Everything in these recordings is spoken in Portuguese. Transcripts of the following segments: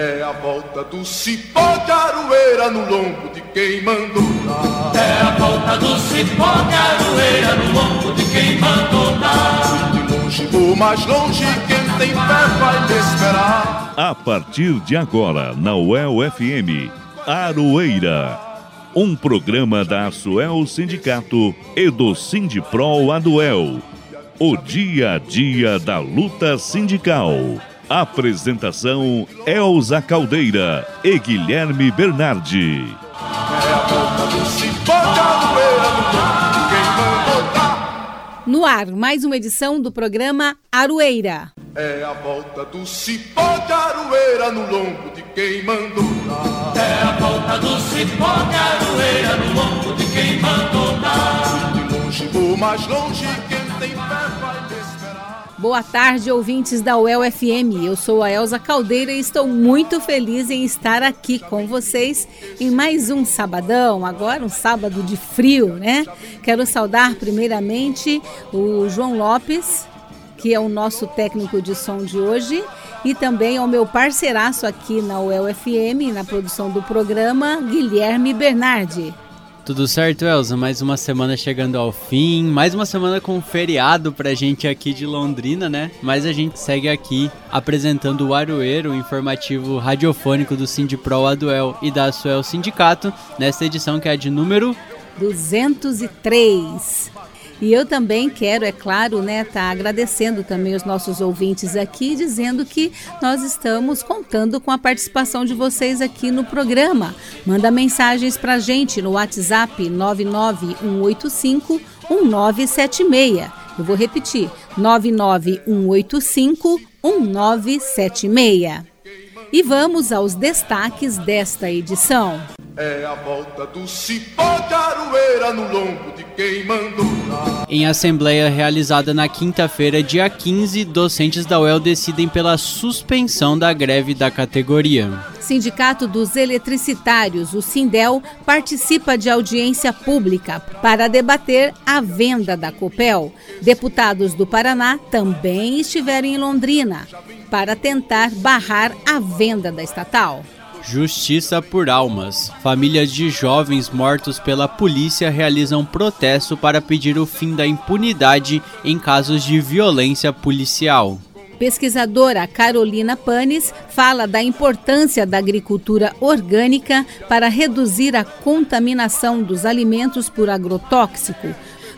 É a volta do cipó de aroeira no lombo de quem mandou dar. É a volta do cipó de aroeira no lombo de quem mandou dar. De longe vou mais longe, quem tem fé vai me esperar. A partir de agora, na UEL FM, Aroeira. Um programa da Asuel Sindicato e do Sindipro Aduel. O dia a dia da luta sindical. Apresentação Elza Caldeira e Guilherme Bernardi. É a volta do cipó de aroeira no lombo de quem mandou dar. No ar, mais uma edição do programa Aroeira. É a volta do cipó de aroeira no lombo de quem mandou dar. É a volta do cipó de aroeira no lombo de quem mandou dar. De longe vou mais longe, quem tem fé. Boa tarde, ouvintes da UEL FM. Eu sou a Elza Caldeira e estou muito feliz em estar aqui com vocês em mais um sabadão, agora um sábado de frio, né? Quero saudar primeiramente o João Lopes, que é o nosso técnico de som de hoje, e também ao meu parceiraço aqui na UEL FM, na produção do programa, Guilherme Bernardi. Tudo certo, Elza? Mais uma semana chegando ao fim, mais uma semana com feriado pra gente aqui de Londrina, né? Mas a gente segue aqui apresentando o Aroeiro, o informativo radiofônico do Sindipro Aduel e da Suel Sindicato, nesta edição que é de número 203. E eu também quero, é claro, né, tá agradecendo também os nossos ouvintes aqui, dizendo que nós estamos contando com a participação de vocês aqui no programa. Manda mensagens pra gente no WhatsApp 99185 1976. Eu vou repetir: 99185 1976. E vamos aos destaques desta edição. É a volta do cipó de aroeira no lombo Em assembleia realizada na quinta-feira, dia 15, docentes da UEL decidem pela suspensão da greve da categoria. Sindicato dos Eletricitários, o Sindel, participa de audiência pública para debater a venda da Copel. Deputados do Paraná também estiveram em Londrina para tentar barrar a venda da estatal. Justiça por almas. Famílias de jovens mortos pela polícia realizam protesto para pedir o fim da impunidade em casos de violência policial. Pesquisadora Carolina Panes fala da importância da agricultura orgânica para reduzir a contaminação dos alimentos por agrotóxico.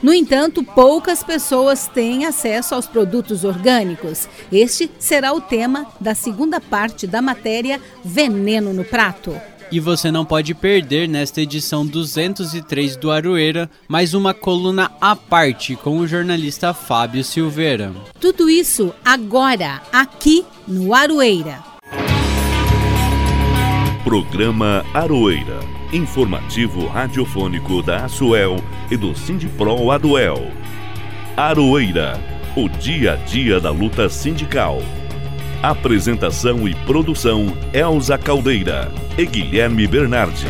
No entanto, poucas pessoas têm acesso aos produtos orgânicos. Este será o tema da segunda parte da matéria Veneno no Prato. E você não pode perder nesta edição 203 do Aroeira mais uma coluna à parte com o jornalista Fábio Silveira. Tudo isso agora, aqui no Aroeira. Programa Aroeira. Informativo radiofônico da Asuel e do Sindipro Aduel. Aroeira. O dia a dia da luta sindical. Apresentação e produção Elza Caldeira e Guilherme Bernardi.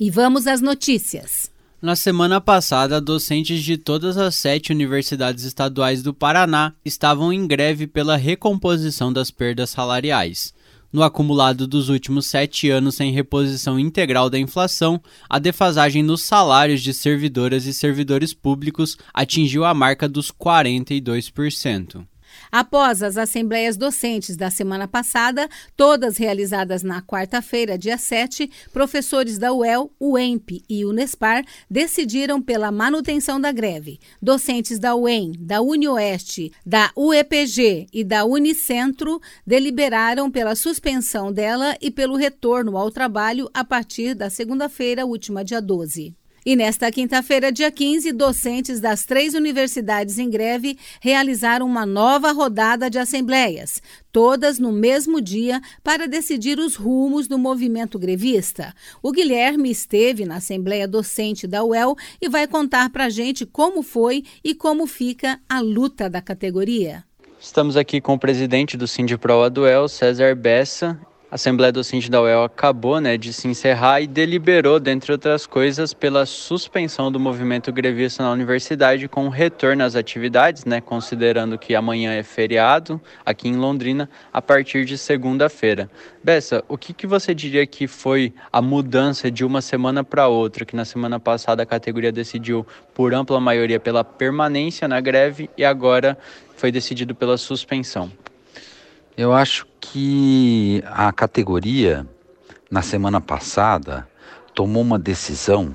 E vamos às notícias. Na semana passada, docentes de todas as sete universidades estaduais do Paraná estavam em greve pela recomposição das perdas salariais. No acumulado dos últimos sete anos sem reposição integral da inflação, a defasagem nos salários de servidoras e servidores públicos atingiu a marca dos 42%. Após as assembleias docentes da semana passada, todas realizadas na quarta-feira, dia 7, professores da UEL, UEMP e Unespar decidiram pela manutenção da greve. Docentes da UEM, da UniOeste, da UEPG e da Unicentro deliberaram pela suspensão dela e pelo retorno ao trabalho a partir da segunda-feira, última dia 12. E nesta quinta-feira, dia 15, docentes das três universidades em greve realizaram uma nova rodada de assembleias, todas no mesmo dia, para decidir os rumos do movimento grevista. O Guilherme esteve na Assembleia Docente da UEL e vai contar para a gente como foi e como fica a luta da categoria. Estamos aqui com o presidente do Sindipro Aduel, César Bessa, A Assembleia Docente da UEL acabou né, de se encerrar e deliberou, dentre outras coisas, pela suspensão do movimento grevista na universidade com retorno às atividades, né, considerando que amanhã é feriado aqui em Londrina, a partir de segunda-feira. Bessa, o que, que você diria que foi a mudança de uma semana para outra, que na semana passada a categoria decidiu por ampla maioria pela permanência na greve e agora foi decidido pela suspensão? Eu acho que a categoria, na semana passada, tomou uma decisão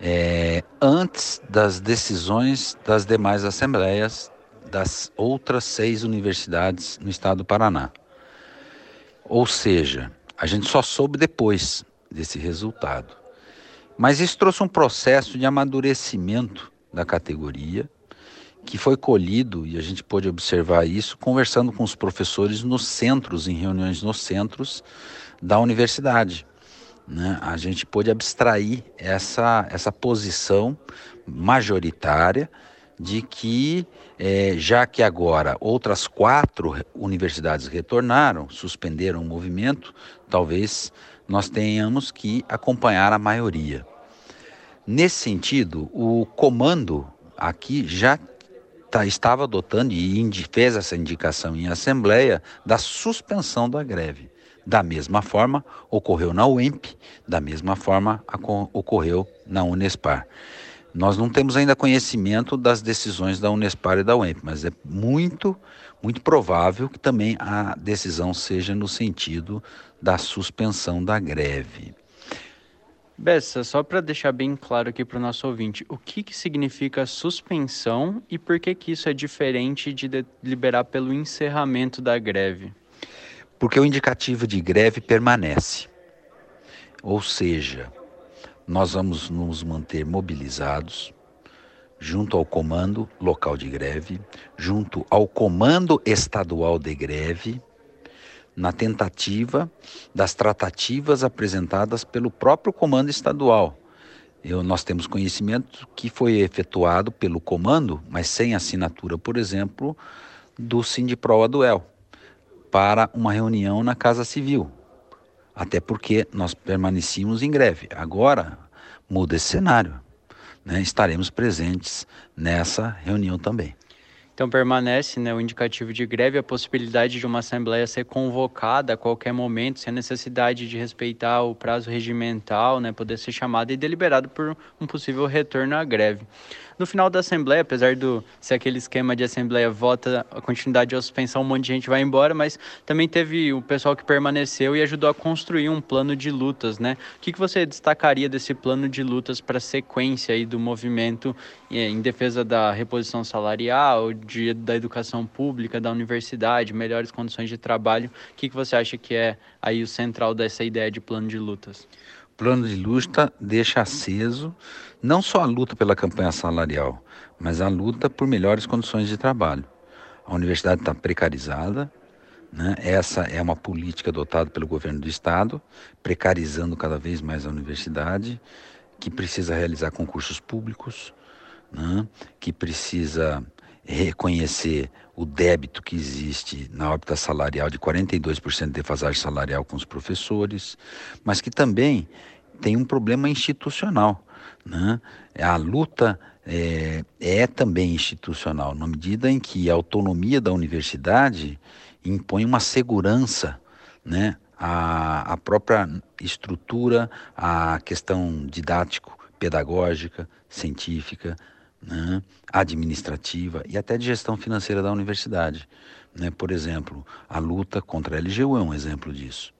é, antes das decisões das demais assembleias das outras seis universidades no estado do Paraná. Ou seja, a gente só soube depois desse resultado. Mas isso trouxe um processo de amadurecimento da categoria que foi colhido, e a gente pôde observar isso, conversando com os professores nos centros, em reuniões nos centros da universidade. Né? A gente pôde abstrair essa, essa posição majoritária de que, é, já que agora outras quatro universidades retornaram, suspenderam o movimento, talvez nós tenhamos que acompanhar a maioria. Nesse sentido, o comando aqui já estava adotando e fez essa indicação em assembleia da suspensão da greve. Da mesma forma, ocorreu na UEMP, da mesma forma ocorreu na Unespar. Nós não temos ainda conhecimento das decisões da Unespar e da UEMP, mas é muito, muito provável que também a decisão seja no sentido da suspensão da greve. Bessa, só para deixar bem claro aqui para o nosso ouvinte, o que, que significa suspensão e por que, que isso é diferente de deliberar pelo encerramento da greve? Porque o indicativo de greve permanece. Ou seja, nós vamos nos manter mobilizados junto ao comando local de greve, junto ao comando estadual de greve na tentativa das tratativas apresentadas pelo próprio comando estadual. Eu, nós temos conhecimento que foi efetuado pelo comando, mas sem assinatura, por exemplo, do Sindipro Aduel, para uma reunião na Casa Civil. Até porque nós permanecíamos em greve. Agora muda esse cenário. Né? Estaremos presentes nessa reunião também. Então permanece né, o indicativo de greve, a possibilidade de uma assembleia ser convocada a qualquer momento, sem a necessidade de respeitar o prazo regimental, né, poder ser chamada e deliberado por um possível retorno à greve. No final da Assembleia, apesar do ser aquele esquema de Assembleia vota a continuidade ou suspensão, um monte de gente vai embora, mas também teve o pessoal que permaneceu e ajudou a construir um plano de lutas, né? O que, que você destacaria desse plano de lutas para a sequência aí do movimento em defesa da reposição salarial, de, da educação pública, da universidade, melhores condições de trabalho? O que, que você acha que é aí o central dessa ideia de plano de lutas? Plano de luta deixa aceso não só a luta pela campanha salarial, mas a luta por melhores condições de trabalho. A universidade está precarizada, né? essa é uma política adotada pelo governo do estado, precarizando cada vez mais a universidade, que precisa realizar concursos públicos, né? que precisa reconhecer o débito que existe na órbita salarial de 42% de defasagem salarial com os professores, mas que também tem um problema institucional. Né? A luta é, é também institucional, na medida em que a autonomia da universidade impõe uma segurança, né? a, própria estrutura, a questão didático-pedagógica, científica, né? administrativa e até de gestão financeira da universidade. Né? Por exemplo, a luta contra a LGU é um exemplo disso.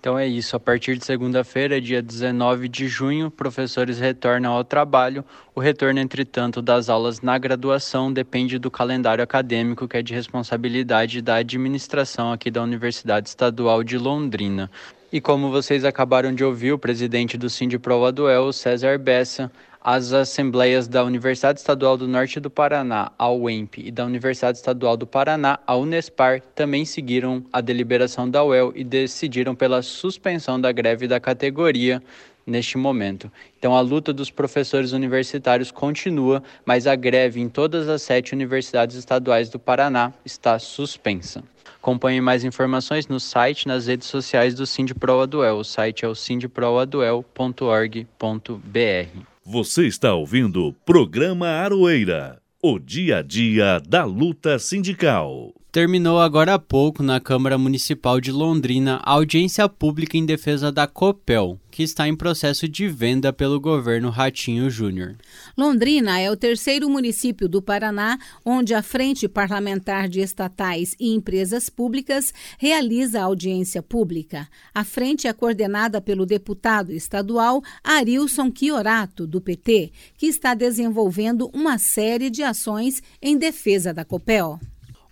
Então é isso. A partir de segunda-feira, dia 19 de junho, professores retornam ao trabalho. O retorno, entretanto, das aulas na graduação depende do calendário acadêmico, que é de responsabilidade da administração aqui da Universidade Estadual de Londrina. E como vocês acabaram de ouvir, o presidente do Sindipro Aduel, César Bessa, as assembleias da Universidade Estadual do Norte do Paraná, a UEMP, e da Universidade Estadual do Paraná, a Unespar, também seguiram a deliberação da UEL e decidiram pela suspensão da greve da categoria neste momento. Então, a luta dos professores universitários continua, mas a greve em todas as sete universidades estaduais do Paraná está suspensa. Acompanhe mais informações no site nas redes sociais do Sindipro Aduel. O site é o sindproaduel.org.br. Você está ouvindo o programa Aroeira, o dia a dia da luta sindical. Terminou agora há pouco na Câmara Municipal de Londrina a audiência pública em defesa da Copel, que está em processo de venda pelo governo Ratinho Júnior. Londrina é o terceiro município do Paraná onde a Frente Parlamentar de Estatais e Empresas Públicas realiza a audiência pública. A frente é coordenada pelo deputado estadual Arilson Chiorato, do PT, que está desenvolvendo uma série de ações em defesa da Copel.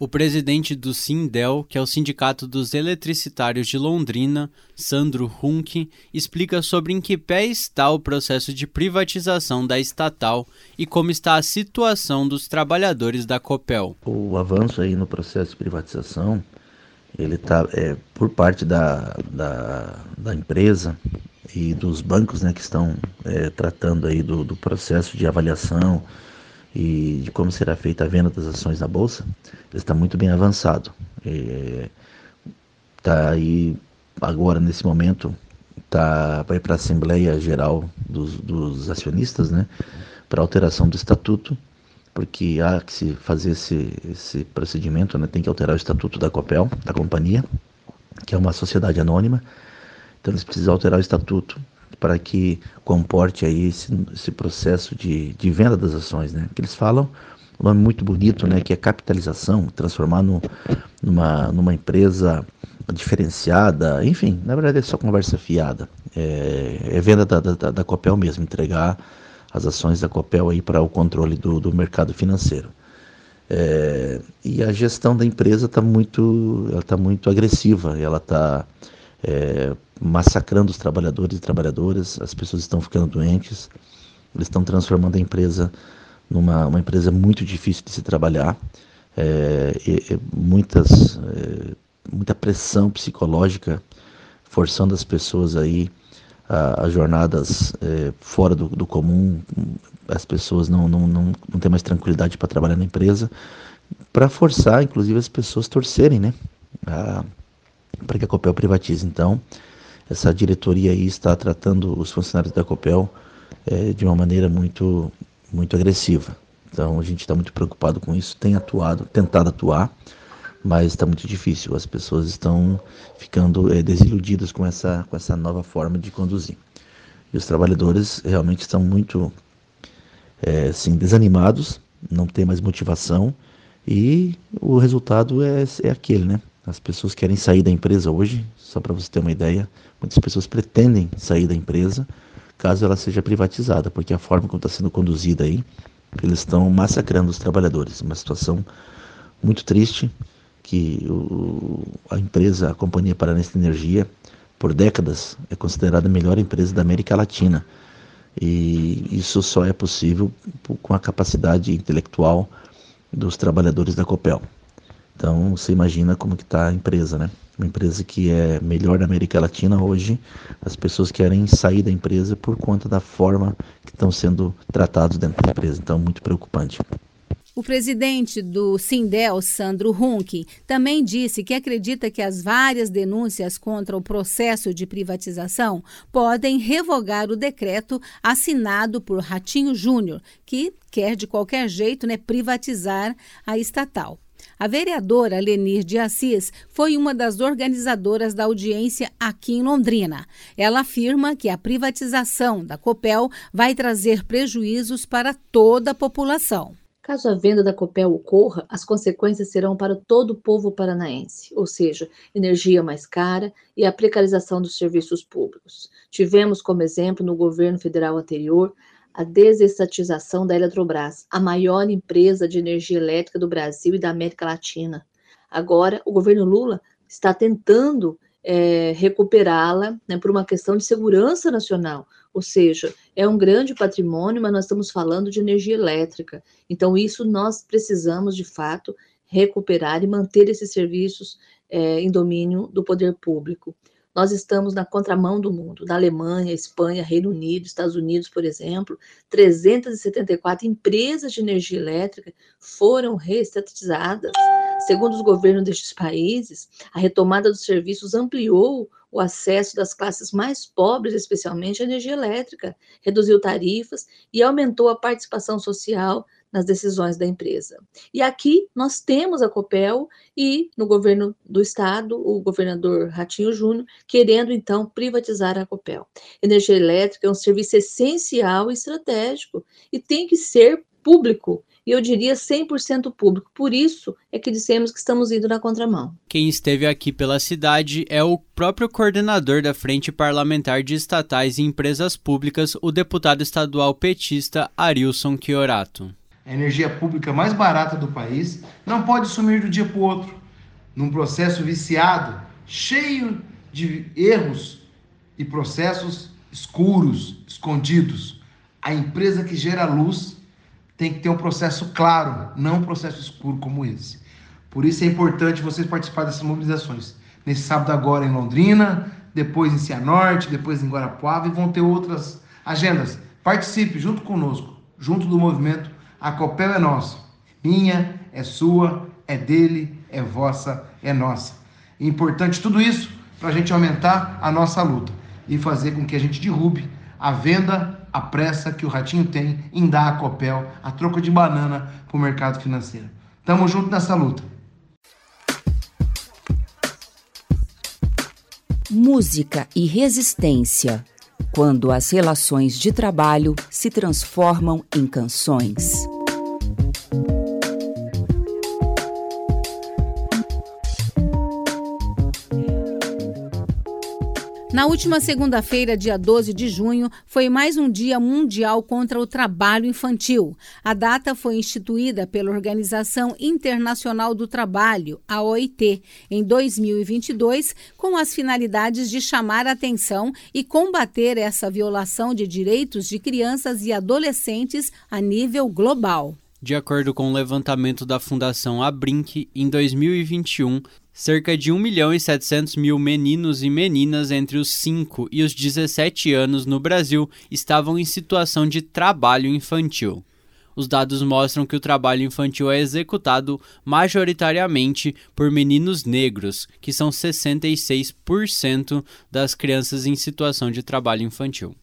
O presidente do Sindel, que é o Sindicato dos Eletricitários de Londrina, Sandro Hunk, explica sobre em que pé está o processo de privatização da estatal e como está a situação dos trabalhadores da Copel. O avanço aí no processo de privatização, ele está é, por parte da, da, da, empresa e dos bancos né, que estão é, tratando aí do, do processo de avaliação e de como será feita a venda das ações na bolsa, ele está muito bem avançado. Está aí agora nesse momento tá vai para a Assembleia Geral dos, dos acionistas, né, para alteração do estatuto, porque há que se fazer esse, esse procedimento, né, tem que alterar o estatuto da Copel, da companhia, que é uma sociedade anônima. Então eles precisam alterar o estatuto para que comporte aí esse, esse processo de, de venda das ações, né? Que eles falam um nome muito bonito, né? Que é capitalização, transformar no, numa, numa empresa diferenciada, enfim, na verdade é só conversa fiada. É, é venda da, da, da Copel mesmo, entregar as ações da Copel aí para o controle do, do mercado financeiro. É, e a gestão da empresa está muito, ela tá muito agressiva, ela está é, massacrando os trabalhadores e trabalhadoras, as pessoas estão ficando doentes, eles estão transformando a empresa numa uma empresa muito difícil de se trabalhar, é, e, muitas, é, muita pressão psicológica forçando as pessoas aí a, a jornadas é, fora do, do, comum, as pessoas não, não, não, não têm mais tranquilidade para trabalhar na empresa, para forçar, inclusive, as pessoas torcerem, né? Para que a Copel privatize. Então, essa diretoria aí está tratando os funcionários da Copel é, de uma maneira muito, muito agressiva. Então a gente está muito preocupado com isso, tem atuado, tentado atuar, mas está muito difícil. As pessoas estão ficando é, desiludidas com essa, com essa nova forma de conduzir. E os trabalhadores realmente estão muito é, assim, desanimados, não tem mais motivação e o resultado é, é aquele, né? As pessoas querem sair da empresa hoje, só para você ter uma ideia. Muitas pessoas pretendem sair da empresa caso ela seja privatizada, porque a forma como está sendo conduzida aí, eles estão massacrando os trabalhadores. Uma situação muito triste que o, a empresa, a Companhia Paranense de Energia, por décadas é considerada a melhor empresa da América Latina. E isso só é possível com a capacidade intelectual dos trabalhadores da Copel. Então você imagina como que está a empresa, né? Uma empresa que é melhor da América Latina hoje, as pessoas querem sair da empresa por conta da forma que estão sendo tratados dentro da empresa. Então, muito preocupante. O presidente do Sindel, Sandro Hunk, também disse que acredita que as várias denúncias contra o processo de privatização podem revogar o decreto assinado por Ratinho Júnior, que quer de qualquer jeito né, privatizar a estatal. A vereadora Lenir de Assis foi uma das organizadoras da audiência aqui em Londrina. Ela afirma que a privatização da Copel vai trazer prejuízos para toda a população. Caso a venda da Copel ocorra, as consequências serão para todo o povo paranaense, ou seja, energia mais cara e a precarização dos serviços públicos. Tivemos como exemplo no governo federal anterior a desestatização da Eletrobras, a maior empresa de energia elétrica do Brasil e da América Latina. Agora, o governo Lula está tentando é, recuperá-la né, por uma questão de segurança nacional, ou seja, é um grande patrimônio, mas nós estamos falando de energia elétrica. Então, isso nós precisamos, de fato, recuperar e manter esses serviços é, em domínio do poder público. Nós estamos na contramão do mundo. Na Alemanha, Espanha, Reino Unido, Estados Unidos, por exemplo, 374 empresas de energia elétrica foram reestatizadas. Segundo os governos destes países, a retomada dos serviços ampliou o acesso das classes mais pobres, especialmente à energia elétrica, reduziu tarifas e aumentou a participação social nas decisões da empresa. E aqui nós temos a Copel e no governo do estado, o governador Ratinho Júnior, querendo então privatizar a Copel. Energia elétrica é um serviço essencial e estratégico e tem que ser público e eu diria 100% público. Por isso é que dissemos que estamos indo na contramão. Quem esteve aqui pela cidade é o próprio coordenador da Frente Parlamentar de Estatais e Empresas Públicas, o deputado estadual petista Arilson Chiorato. A energia pública mais barata do país não pode sumir do dia para o outro, num processo viciado, cheio de erros e processos escuros, escondidos. A empresa que gera luz tem que ter um processo claro, não um processo escuro como esse. Por isso é importante vocês participarem dessas mobilizações. Nesse sábado agora em Londrina, depois em Cianorte, depois em Guarapuava e vão ter outras agendas. Participe junto conosco, junto do movimento A Copel é nossa. Minha, é sua, é dele, é vossa, é nossa. É importante tudo isso para a gente aumentar a nossa luta e fazer com que a gente derrube a venda a pressa que o Ratinho tem em dar a Copel a troco de banana para o mercado financeiro. Tamo junto nessa luta. Música e resistência. Quando as relações de trabalho se transformam em canções. Na última segunda-feira, dia 12 de junho, foi mais um Dia Mundial contra o Trabalho Infantil. A data foi instituída pela Organização Internacional do Trabalho, a OIT, em 2022, com as finalidades de chamar a atenção e combater essa violação de direitos de crianças e adolescentes a nível global. De acordo com o levantamento da Fundação Abrinq, em 2021, cerca de 1 milhão e 700 mil meninos e meninas entre os 5 e os 17 anos no Brasil estavam em situação de trabalho infantil. Os dados mostram que o trabalho infantil é executado majoritariamente por meninos negros, que são 66% das crianças em situação de trabalho infantil.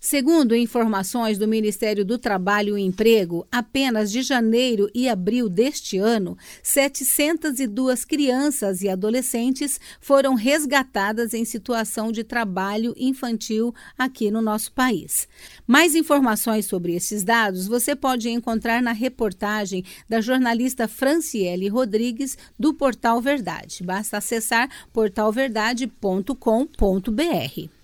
Segundo informações do Ministério do Trabalho e Emprego, apenas de janeiro e abril deste ano, 702 crianças e adolescentes foram resgatadas em situação de trabalho infantil aqui no nosso país. Mais informações sobre esses dados você pode encontrar na reportagem da jornalista Franciele Rodrigues do Portal Verdade. Basta acessar portalverdade.com.br.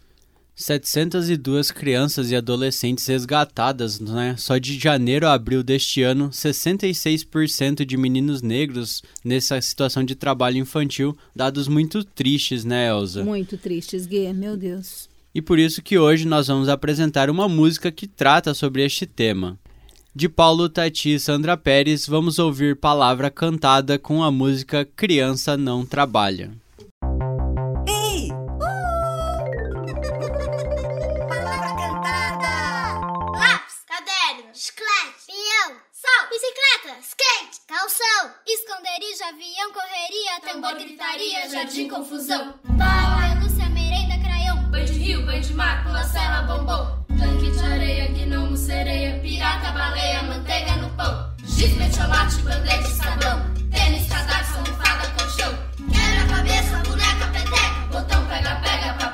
702 crianças e adolescentes resgatadas, né? Só de janeiro a abril deste ano, 66% de meninos negros nessa situação de trabalho infantil, dados muito tristes, né, Elza? Muito tristes, Gui, meu Deus. E por isso que hoje nós vamos apresentar uma música que trata sobre este tema. De Paulo Tati e Sandra Pérez, vamos ouvir palavra cantada com a música Criança Não Trabalha. Avião, correria, tambor, gritaria, jardim, confusão. Bala, Lúcia, merenda, craião. Banho de rio, banho de mar, pula, cela, bombom. Tanque de areia, gnomo, sereia, pirata, baleia, manteiga no pão. Giz, chocolate, bandeja, sabão. Tênis, cadarço, almofada, colchão. Quebra a cabeça, boneca, peteca. Botão, pega, pega, papel,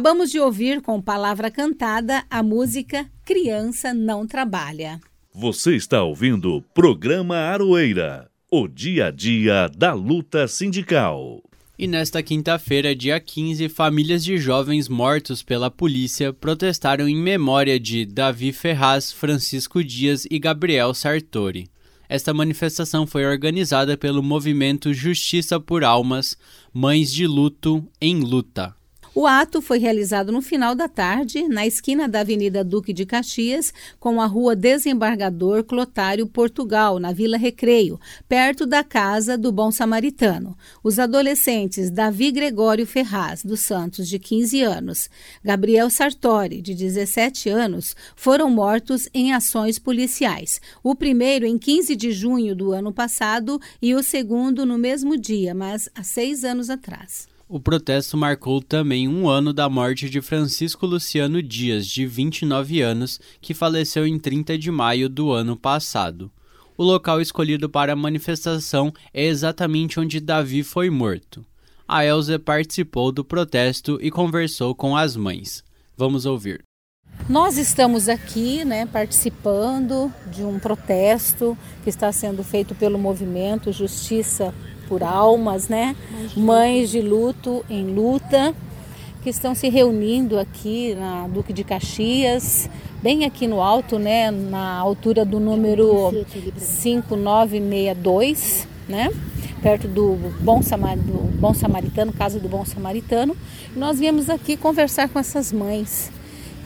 Acabamos de ouvir com palavra cantada a música Criança Não Trabalha. Você está ouvindo o programa Aroeira, o dia a dia da luta sindical. E nesta quinta-feira, dia 15, famílias de jovens mortos pela polícia protestaram em memória de Davi Ferraz, Francisco Dias e Gabriel Sartori. Esta manifestação foi organizada pelo movimento Justiça por Almas, Mães de Luto em Luta. O ato foi realizado no final da tarde, na esquina da Avenida Duque de Caxias, com a Rua Desembargador Clotário Portugal, na Vila Recreio, perto da casa do Bom Samaritano. Os adolescentes Davi Gregório Ferraz, dos Santos, de 15 anos, Gabriel Sartori, de 17 anos, foram mortos em ações policiais. O primeiro em 15 de junho do ano passado e o segundo no mesmo dia, mas há seis anos atrás. O protesto marcou também um ano da morte de Francisco Luciano Dias, de 29 anos, que faleceu em 30 de maio do ano passado. O local escolhido para a manifestação é exatamente onde Davi foi morto. A Elza participou do protesto e conversou com as mães. Vamos ouvir. Nós estamos aqui, né, participando de um protesto que está sendo feito pelo movimento Justiça por almas, né? Mães de luto em luta, que estão se reunindo aqui na Duque de Caxias, bem aqui no alto, né? Na altura do número 5962, né? Perto do Bom, Samar, do Bom Samaritano, Casa do Bom Samaritano. Nós viemos aqui conversar com essas mães.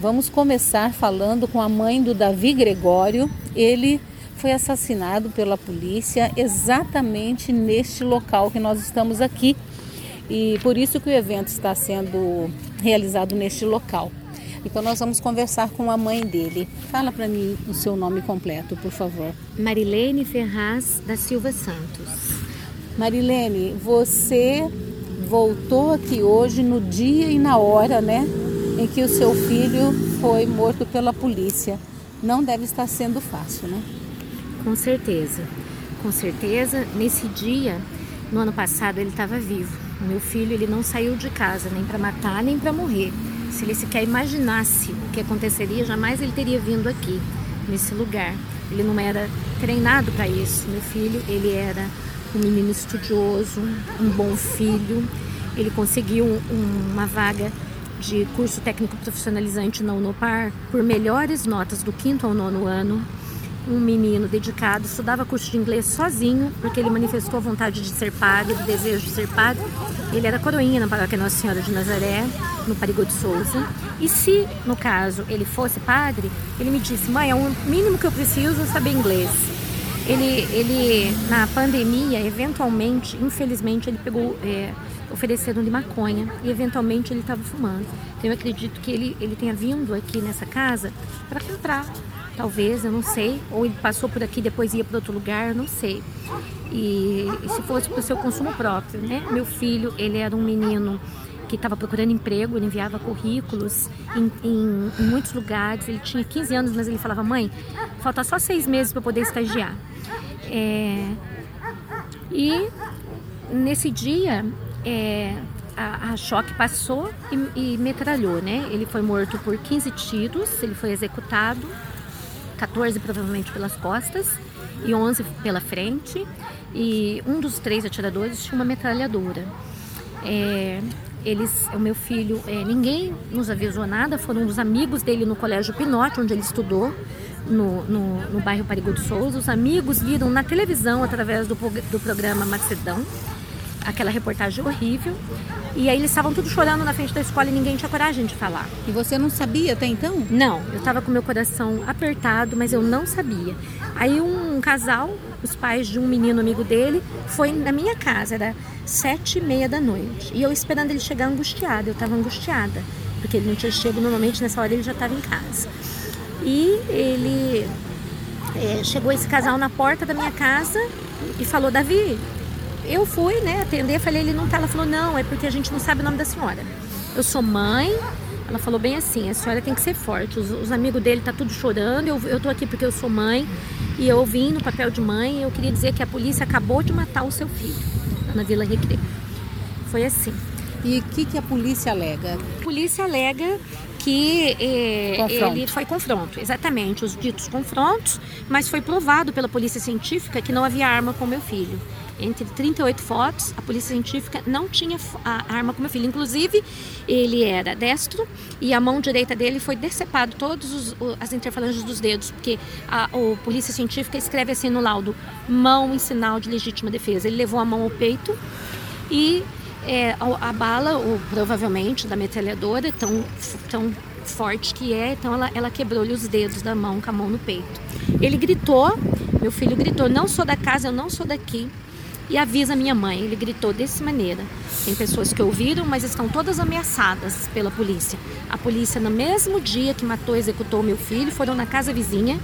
Vamos começar falando com a mãe do Davi Gregório. Ele foi assassinado pela polícia exatamente neste local que nós estamos aqui. E por isso que o evento está sendo realizado neste local. Então nós vamos conversar com a mãe dele. Fala para mim o seu nome completo, por favor. Marilene Ferraz da Silva Santos. Marilene, você voltou aqui hoje no dia e na hora, né, em que o seu filho foi morto pela polícia. Não deve estar sendo fácil, né? Com certeza, com certeza. Nesse dia, no ano passado, ele estava vivo. O meu filho, ele não saiu de casa nem para matar nem para morrer. Se ele sequer imaginasse o que aconteceria, jamais ele teria vindo aqui, nesse lugar. Ele não era treinado para isso. Meu filho, ele era um menino estudioso, um bom filho. Ele conseguiu um, uma vaga de curso técnico profissionalizante na Unopar por melhores notas do quinto ao nono ano um menino dedicado, estudava curso de inglês sozinho, porque ele manifestou a vontade de ser padre, o desejo de ser padre. Ele era coroinha na paróquia Nossa Senhora de Nazaré, no Parigô de Souza. E se, no caso, ele fosse padre, ele me disse, mãe, é o mínimo que eu preciso é saber inglês. Ele, ele na pandemia, eventualmente, infelizmente, ele pegou... É, ofereceram-lhe maconha e eventualmente ele estava fumando. Então eu acredito que ele, ele tenha vindo aqui nessa casa para comprar talvez, eu não sei. Ou ele passou por aqui depois ia para outro lugar, eu não sei. E, e se fosse para o seu consumo próprio, né? Meu filho, ele era um menino que estava procurando emprego, ele enviava currículos em, em, em, muitos lugares. Ele tinha 15 anos, mas ele falava: mãe, falta só seis meses para poder estagiar. É, e nesse dia, é, a, a, choque passou e, e metralhou, né? Ele foi morto por 15 tiros, ele foi executado 14 provavelmente pelas costas e 11 pela frente. E um dos três atiradores tinha uma metralhadora. É, eles, o meu filho, é, ninguém nos avisou nada, foram os amigos dele no Colégio Pinote, onde ele estudou, no, no, no bairro Parigo de Souza. Os amigos viram na televisão, através do, do programa Macedão, aquela reportagem horrível. E aí eles estavam tudo chorando na frente da escola e ninguém tinha coragem de falar. E você não sabia até então? Não, eu estava com meu coração apertado, mas eu não sabia. Aí um casal, os pais de um menino amigo dele, foi na minha casa, era sete e meia da noite. E eu esperando ele chegar angustiado, eu estava angustiada, porque ele não tinha chego, normalmente nessa hora ele já estava em casa. E ele é, chegou esse casal na porta da minha casa e falou, Davi, eu fui, né, atender, falei, ele não tá. Ela falou, não, é porque a gente não sabe o nome da senhora. Eu sou mãe. Ela falou bem assim, a senhora tem que ser forte. Os, os amigos dele tá tudo chorando. Eu, eu tô aqui porque eu sou mãe. E eu vim no papel de mãe. Eu queria dizer que a polícia acabou de matar o seu filho na Vila Recreio. Foi assim. E o que, que a polícia alega? A polícia alega que eh, ele foi confronto, exatamente, os ditos confrontos, mas foi provado pela polícia científica que não havia arma com meu filho. Entre 38 fotos, a polícia científica não tinha a arma com meu filho. Inclusive, ele era destro e a mão direita dele foi decepado todas as interfalanges dos dedos, porque a, a polícia científica escreve assim no laudo: mão em sinal de legítima defesa. Ele levou a mão ao peito e é, a, a, bala, ou provavelmente da metralhadora, tão, tão forte que é, então ela, ela quebrou-lhe os dedos da mão com a mão no peito. Ele gritou, meu filho gritou: Não sou da casa, eu não sou daqui. E avisa minha mãe. Ele gritou dessa maneira. Tem pessoas que ouviram, mas estão todas ameaçadas pela polícia. A polícia, no mesmo dia que matou e executou meu filho, foram na casa vizinha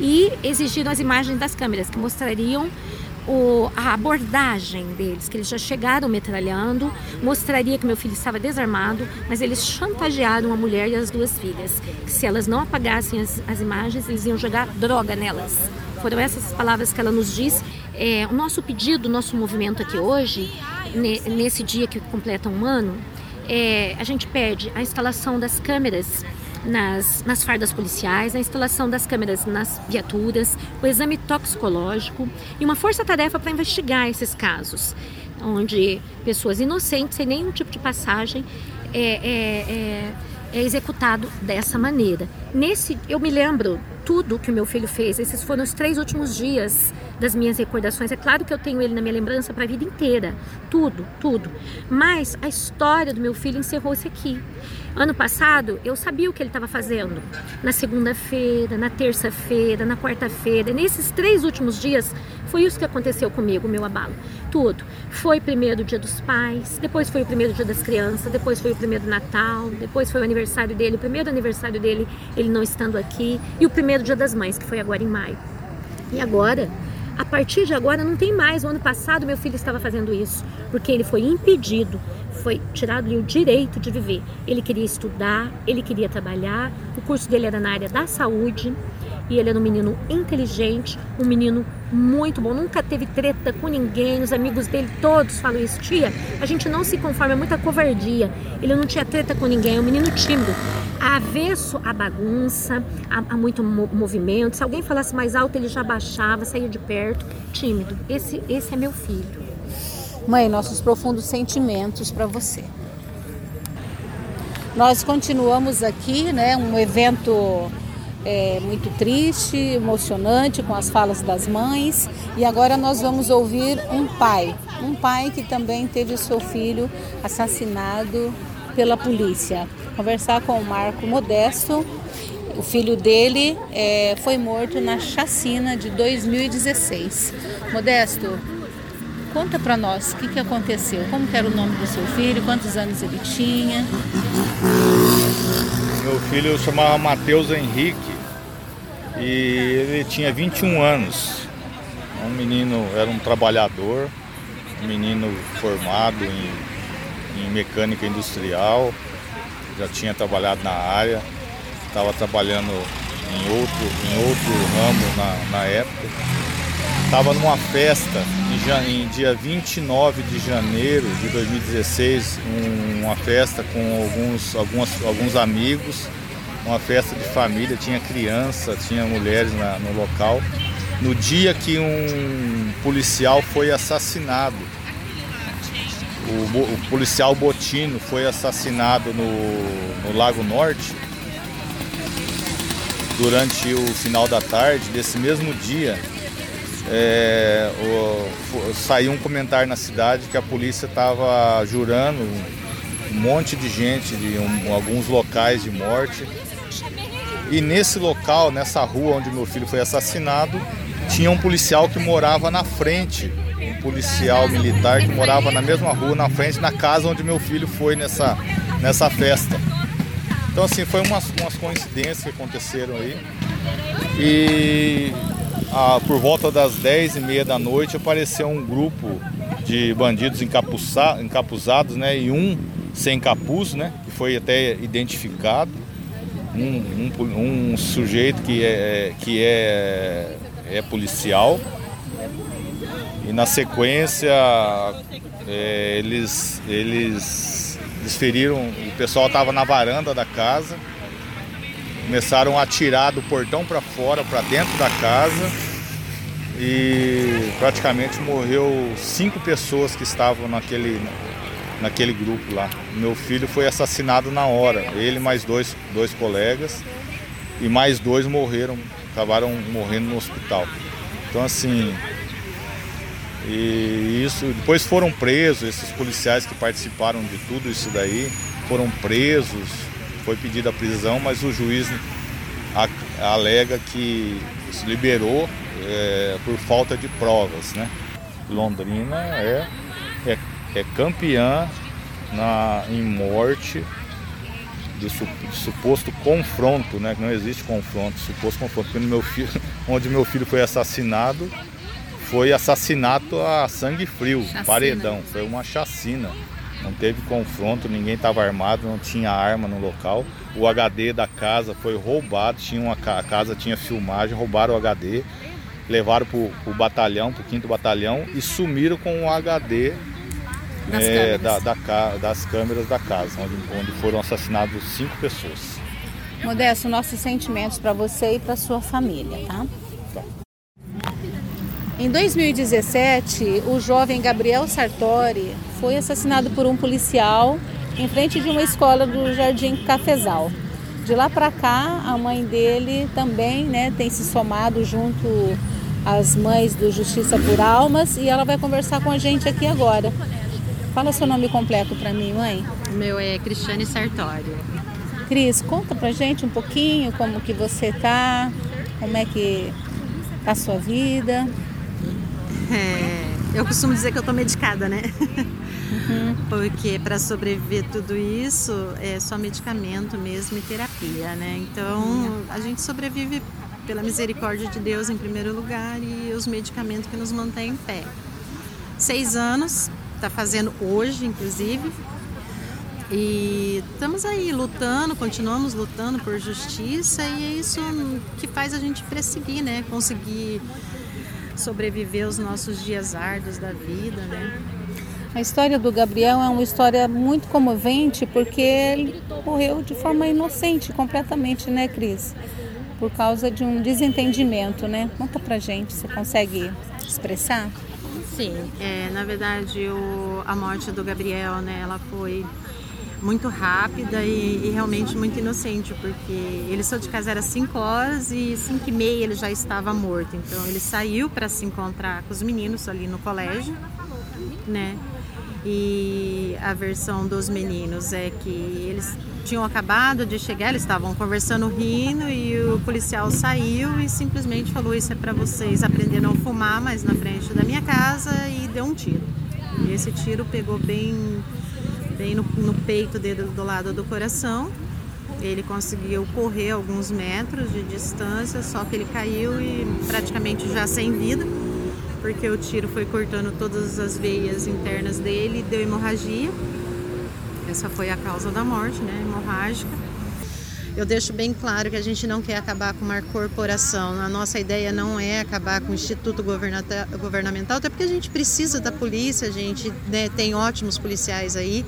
e exigiram as imagens das câmeras que mostrariam o, a abordagem deles, que eles já chegaram metralhando, mostraria que meu filho estava desarmado, mas eles chantagearam a mulher e as duas filhas, que se elas não apagassem as, as imagens, eles iam jogar droga nelas. Foram essas palavras que ela nos disse. É, o nosso pedido, o nosso movimento aqui hoje, nesse dia que completa um ano, é, a gente pede a instalação das câmeras nas, nas fardas policiais, a instalação das câmeras nas viaturas, o exame toxicológico e uma força-tarefa para investigar esses casos, onde pessoas inocentes, sem nenhum tipo de passagem, é, é, é, é executado dessa maneira. Nesse, eu me lembro tudo que o meu filho fez. Esses foram os três últimos dias das minhas recordações. É claro que eu tenho ele na minha lembrança para a vida inteira, tudo, tudo. Mas a história do meu filho encerrou-se aqui. Ano passado, eu sabia o que ele estava fazendo. Na segunda-feira, na terça-feira, na quarta-feira. Nesses três últimos dias, foi isso que aconteceu comigo, meu abalo. Tudo. Foi primeiro dia dos pais, depois foi o primeiro dia das crianças, depois foi o primeiro Natal, depois foi o aniversário dele, o primeiro aniversário dele, ele não estando aqui, e o primeiro dia das mães, que foi agora em maio. E agora, a partir de agora, não tem mais. O ano passado, meu filho estava fazendo isso, porque ele foi impedido foi tirado-lhe o direito de viver. Ele queria estudar, ele queria trabalhar, o curso dele era na área da saúde e ele era um menino inteligente, um menino muito bom, nunca teve treta com ninguém, os amigos dele todos falam isso, tia, a gente não se conforma, é muita covardia, ele não tinha treta com ninguém, é um menino tímido, avesso à bagunça, a, a muito movimento, se alguém falasse mais alto ele já baixava, saía de perto, tímido, esse, esse é meu filho. Mãe, nossos profundos sentimentos para você. Nós continuamos aqui, né? Um evento é, muito triste, emocionante, com as falas das mães. E agora nós vamos ouvir um pai, um pai que também teve o seu filho assassinado pela polícia. Conversar com o Marco Modesto. O filho dele é, foi morto na chacina de 2016. Modesto, Conta para nós o que, que aconteceu, como era o nome do seu filho, quantos anos ele tinha. Meu filho chamava Matheus Henrique e ele tinha 21 anos. Um menino, era um trabalhador, um menino formado em, em mecânica industrial, já tinha trabalhado na área, estava trabalhando em outro, em outro ramo na, na época Estava numa festa em, em, dia 29 de janeiro de 2016, um, uma festa com alguns, algumas, alguns amigos, uma festa de família, tinha criança, tinha mulheres na, no local. No dia que um policial foi assassinado, o, o policial Botino foi assassinado no, no Lago Norte, durante o final da tarde desse mesmo dia, é, o, saiu um comentário na cidade que a polícia estava jurando um monte de gente de um, alguns locais de morte. E nesse local, nessa rua onde meu filho foi assassinado, tinha um policial que morava na frente, um policial militar que morava na mesma rua, na frente, na casa onde meu filho foi nessa, nessa festa. Então assim, foi umas, umas coincidências que aconteceram aí. E por volta das 10 e meia da noite apareceu um grupo de bandidos encapuzados, né? E um sem capuz, né? Que foi até identificado. Um, um, um sujeito que é, que é, é policial. E na sequência é, eles, eles desferiram, o pessoal estava na varanda da casa, começaram a atirar do portão para fora, para dentro da casa e praticamente morreu cinco pessoas que estavam naquele, naquele grupo lá. Meu filho foi assassinado na hora, ele mais dois, dois colegas e mais dois morreram, acabaram morrendo no hospital. Então assim, e isso, depois foram presos, esses policiais que participaram de tudo isso daí, foram presos, foi pedida a prisão, mas o juiz alega que se liberou é, por falta de provas, né? Londrina é, é, é campeã na, em morte de, su, de, suposto confronto, né? Que não existe confronto, suposto confronto. Porque meu filho, onde meu filho foi assassinado, foi assassinato a sangue frio, chacina. paredão. Foi uma chacina. Não teve confronto, ninguém estava armado, não tinha arma no local. O HD da casa foi roubado, tinha uma a casa tinha filmagem, roubaram o HD, levaram para o batalhão, para o quinto batalhão e sumiram com o HD das, é, câmeras. Da, da, das câmeras da casa, onde, onde foram assassinados cinco pessoas. Modesto, nossos sentimentos para você e para sua família, tá? Em 2017, o jovem Gabriel Sartori foi assassinado por um policial em frente de uma escola do Jardim Cafezal. De lá para cá, a mãe dele também né, tem se somado junto às mães do Justiça por Almas e ela vai conversar com a gente aqui agora. Fala seu nome completo para mim, mãe. O meu é Cristiane Sartori. Cris, conta pra gente um pouquinho como que você tá, como é que tá a sua vida. É, eu costumo dizer que eu tô medicada, né? Uhum. Porque para sobreviver tudo isso é só medicamento mesmo e terapia, né? Então a gente sobrevive pela misericórdia de Deus em primeiro lugar e os medicamentos que nos mantêm em pé. Seis anos, tá fazendo hoje, inclusive. E estamos aí lutando, continuamos lutando por justiça e é isso que faz a gente perseguir, né? Conseguir sobreviver os nossos dias árduos da vida, né? A história do Gabriel é uma história muito comovente porque ele morreu de forma inocente, completamente, né, Cris? Por causa de um desentendimento, né? Conta pra gente, você consegue expressar? Sim, é, na verdade o, a morte do Gabriel, né, ela foi muito rápida e, e, realmente muito inocente, porque ele saiu de casa às 5 horas e 5 e meia ele já estava morto. Então ele saiu para se encontrar com os meninos ali no colégio, né? E a versão dos meninos é que eles tinham acabado de chegar, eles estavam conversando rindo e o policial saiu e simplesmente falou: Isso é para vocês aprenderem a não fumar, mas na frente da minha casa e deu um tiro. E esse tiro pegou bem bem no, no peito dele do lado do coração. Ele conseguiu correr alguns metros de distância, só que ele caiu e praticamente já sem vida, porque o tiro foi cortando todas as veias internas dele deu hemorragia. Essa foi a causa da morte, né? Hemorrágica. Eu deixo bem claro que a gente não quer acabar com uma corporação. A nossa ideia não é acabar com o Instituto Governamental, até porque a gente precisa da polícia, a gente né, tem ótimos policiais aí,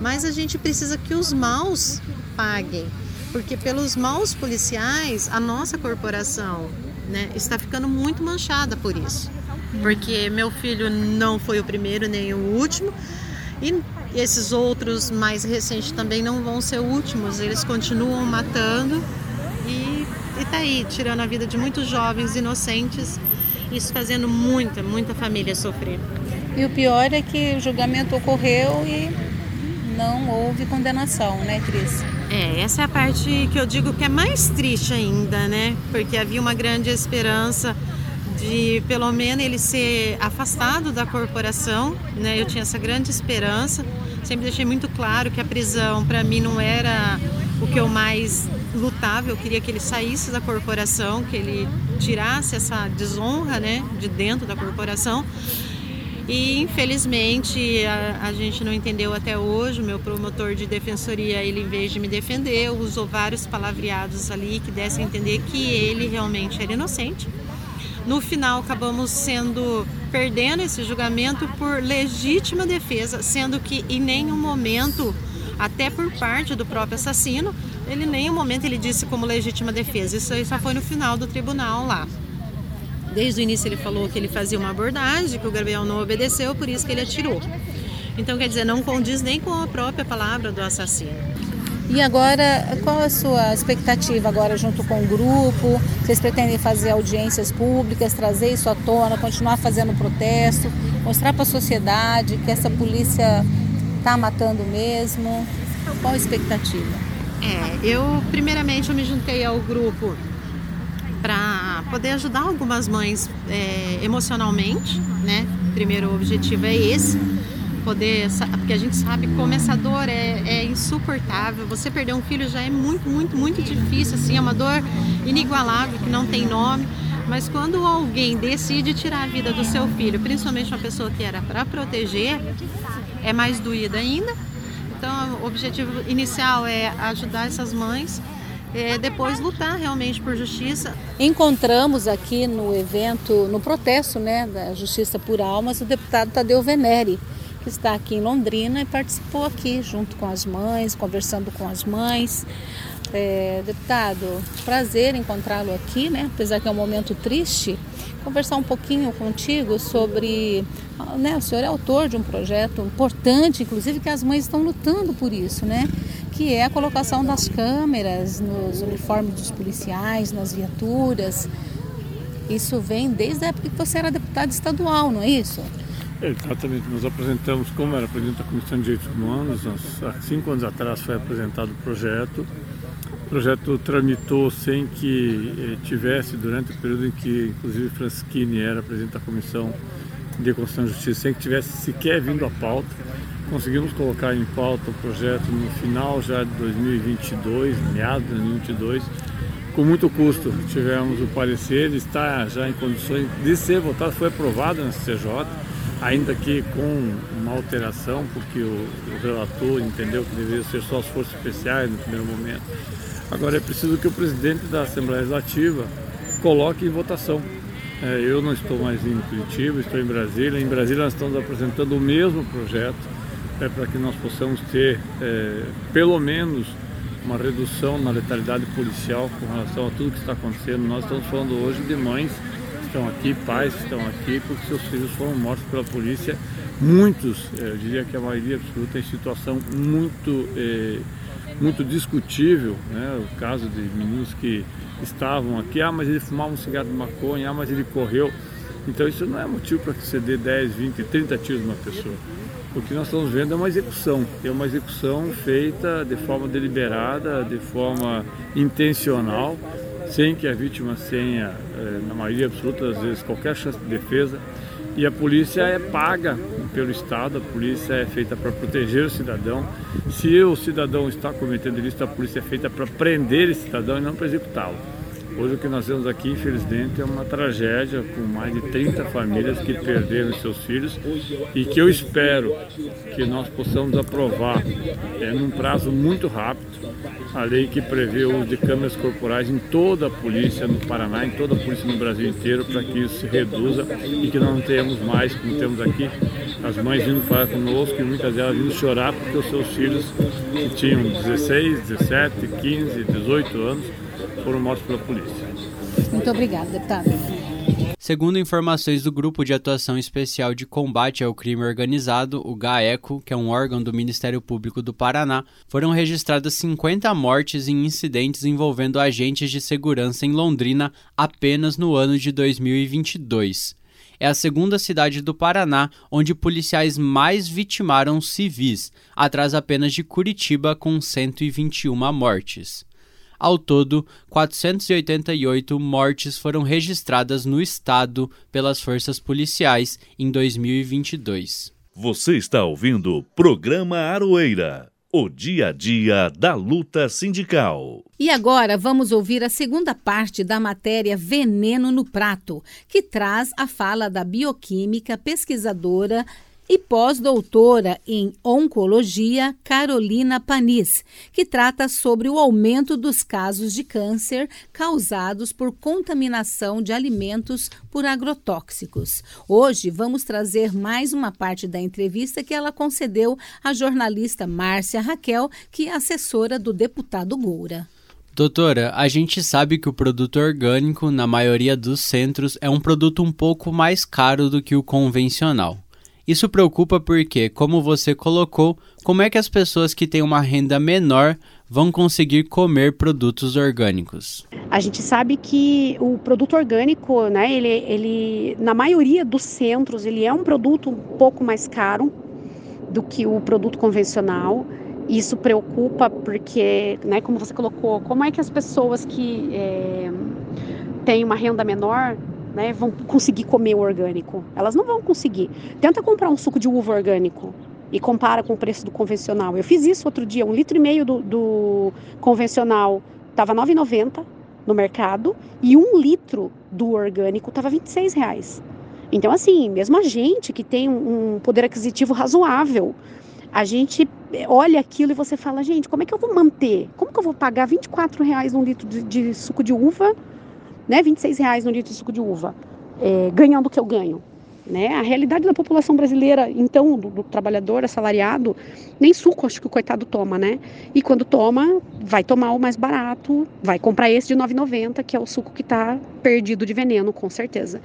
mas a gente precisa que os maus paguem. Porque pelos maus policiais, a nossa corporação né, está ficando muito manchada por isso. Porque meu filho não foi o primeiro nem o último. E esses outros mais recentes também não vão ser últimos, eles continuam matando e, e tá aí, tirando a vida de muitos jovens inocentes, isso fazendo muita, muita família sofrer. E o pior é que o julgamento ocorreu e não houve condenação, né, Cris? É, essa é a parte que eu digo que é mais triste ainda, né? Porque havia uma grande esperança de pelo menos ele ser afastado da corporação, né? Eu tinha essa grande esperança. Sempre deixei muito claro que a prisão para mim não era o que eu mais lutava. Eu queria que ele saísse da corporação, que ele tirasse essa desonra, né, de dentro da corporação. E infelizmente a, a, gente não entendeu até hoje. O meu promotor de defensoria, ele em vez de me defender, usou vários palavreados ali que dessem a entender que ele realmente era inocente no final, acabamos sendo perdendo esse julgamento por legítima defesa, sendo que em nenhum momento até por parte do próprio assassino. Ele nem um momento ele disse como legítima defesa. Isso aí só foi no final do tribunal lá. Desde o início ele falou que ele fazia uma abordagem, que o Gabriel não obedeceu, por isso que ele atirou. Então, quer dizer, não condiz nem com a própria palavra do assassino. E agora, qual a sua expectativa agora junto com o grupo? Vocês pretendem fazer audiências públicas, trazer isso à tona, continuar fazendo protesto, mostrar para a sociedade que essa polícia está matando mesmo? Qual a expectativa? É, eu primeiramente eu me juntei ao grupo para poder ajudar algumas mães é, emocionalmente, né? Primeiro objetivo é esse poder, porque a gente sabe como essa dor é, é, insuportável. Você perder um filho já é muito, muito, muito difícil, assim, é uma dor inigualável que não tem nome. Mas quando alguém decide tirar a vida do seu filho, principalmente uma pessoa que era para proteger, é mais doída ainda. Então, o objetivo inicial é ajudar essas mães é, depois lutar realmente por justiça. Encontramos aqui no evento, no protesto né, da Justiça por Almas, o deputado Tadeu Venere, que está aqui em Londrina e participou aqui junto com as mães, conversando com as mães. É, deputado, prazer encontrá-lo aqui, né? Apesar que é um momento triste, conversar um pouquinho contigo sobre, né? O senhor é autor de um projeto importante, inclusive que as mães estão lutando por isso, né? Que é a colocação das câmeras nos uniformes dos policiais, nas viaturas. Isso vem desde a época que você era deputado estadual, não é isso? Exatamente, nós apresentamos, como era presidente da Comissão de Direitos Humanos, nós, há cinco anos atrás foi apresentado o projeto. O projeto tramitou sem que eh, tivesse, durante o período em que, inclusive, Franschini era presidente da Comissão de Constituição e Justiça, sem que tivesse sequer vindo a pauta. Conseguimos colocar em pauta o projeto no final já de 2022, meados de 2022, com muito custo. Tivemos o parecer, está já em condições de ser votado, foi aprovado na CCJ ainda que com uma alteração, porque o, o relator entendeu que deveria ser só as forças especiais no primeiro momento. Agora é preciso que o presidente da Assembleia Legislativa coloque em votação. É, eu não estou mais em Curitiba, estou em Brasília. Em Brasília nós estamos apresentando o mesmo projeto é, para que nós possamos ter é, pelo menos uma redução na letalidade policial com relação a tudo que está acontecendo. Nós estamos falando hoje de mães estão aqui, pais estão aqui, porque seus filhos foram mortos pela polícia. Muitos, eh, eu diria que a maioria absoluta, em situação muito, eh, muito discutível. Né? O caso de meninos que estavam aqui, ah, mas ele fumava um cigarro de maconha, ah, mas ele correu. Então isso não é motivo para que você dê 10, 20, 30 tiros numa pessoa. O que nós estamos vendo é uma execução, é uma execução feita de forma deliberada, de forma intencional sem que a vítima tenha, na maioria absoluta das vezes, qualquer chance de defesa. E a polícia é paga pelo Estado, a polícia é feita para proteger o cidadão. Se o cidadão está cometendo ilícito, a polícia é feita para prender esse cidadão e não para executá-lo. Hoje o que nós temos aqui, infelizmente, é uma tragédia com mais de 30 famílias que perderam seus filhos e que eu espero que nós possamos aprovar é, num prazo muito rápido a lei que prevê o uso de câmeras corporais em toda a polícia no Paraná, em toda a polícia no Brasil inteiro, para que isso se reduza e que não tenhamos mais, como temos aqui, as mães vindo falar conosco e muitas delas vindo chorar porque os seus filhos, que tinham 16, 17, 15, 18 anos, foram mortos pela polícia. Muito obrigada, deputado. Segundo informações do Grupo de Atuação Especial de Combate ao Crime Organizado, o GAECO, que é um órgão do Ministério Público do Paraná, foram registradas 50 mortes em incidentes envolvendo agentes de segurança em Londrina apenas no ano de 2022. É a segunda cidade do Paraná onde policiais mais vitimaram civis, atrás apenas de Curitiba, com 121 mortes. Ao todo, 488 mortes foram registradas no estado pelas forças policiais em 2022. Você está ouvindo o programa Aroeira. O dia a dia da luta sindical. E agora vamos ouvir a segunda parte da matéria Veneno no Prato, que traz a fala da bioquímica, pesquisadora e pós-doutora em Oncologia, Carolina Panis, que trata sobre o aumento dos casos de câncer causados por contaminação de alimentos por agrotóxicos. Hoje vamos trazer mais uma parte da entrevista que ela concedeu à jornalista Márcia Raquel, que é assessora do deputado Goura. Doutora, a gente sabe que o produto orgânico, na maioria dos centros, é um produto um pouco mais caro do que o convencional. Isso preocupa porque, como você colocou, como é que as pessoas que têm uma renda menor vão conseguir comer produtos orgânicos? A gente sabe que o produto orgânico, né, ele, ele na maioria dos centros, ele é um produto um pouco mais caro do que o produto convencional. Isso preocupa porque, né, como você colocou, como é que as pessoas que é, têm uma renda menor né, vão conseguir comer o orgânico? Elas não vão conseguir. Tenta comprar um suco de uva orgânico e compara com o preço do convencional. Eu fiz isso outro dia, um litro e meio do, do convencional estava R$ 9,90 no mercado e um litro do orgânico estava 26 reais. Então, assim, mesmo a gente que tem um poder aquisitivo razoável, a gente olha aquilo e você fala, gente, como é que eu vou manter? Como que eu vou pagar 24 reais num litro de, de suco de uva, né? 26 reais num litro de suco de uva, é, ganhando o que eu ganho? Né? A realidade da população brasileira, então, do, do, trabalhador assalariado, nem suco acho que o coitado toma, né? E quando toma, vai tomar o mais barato, vai comprar esse de 9,90, que é o suco que está perdido de veneno, com certeza.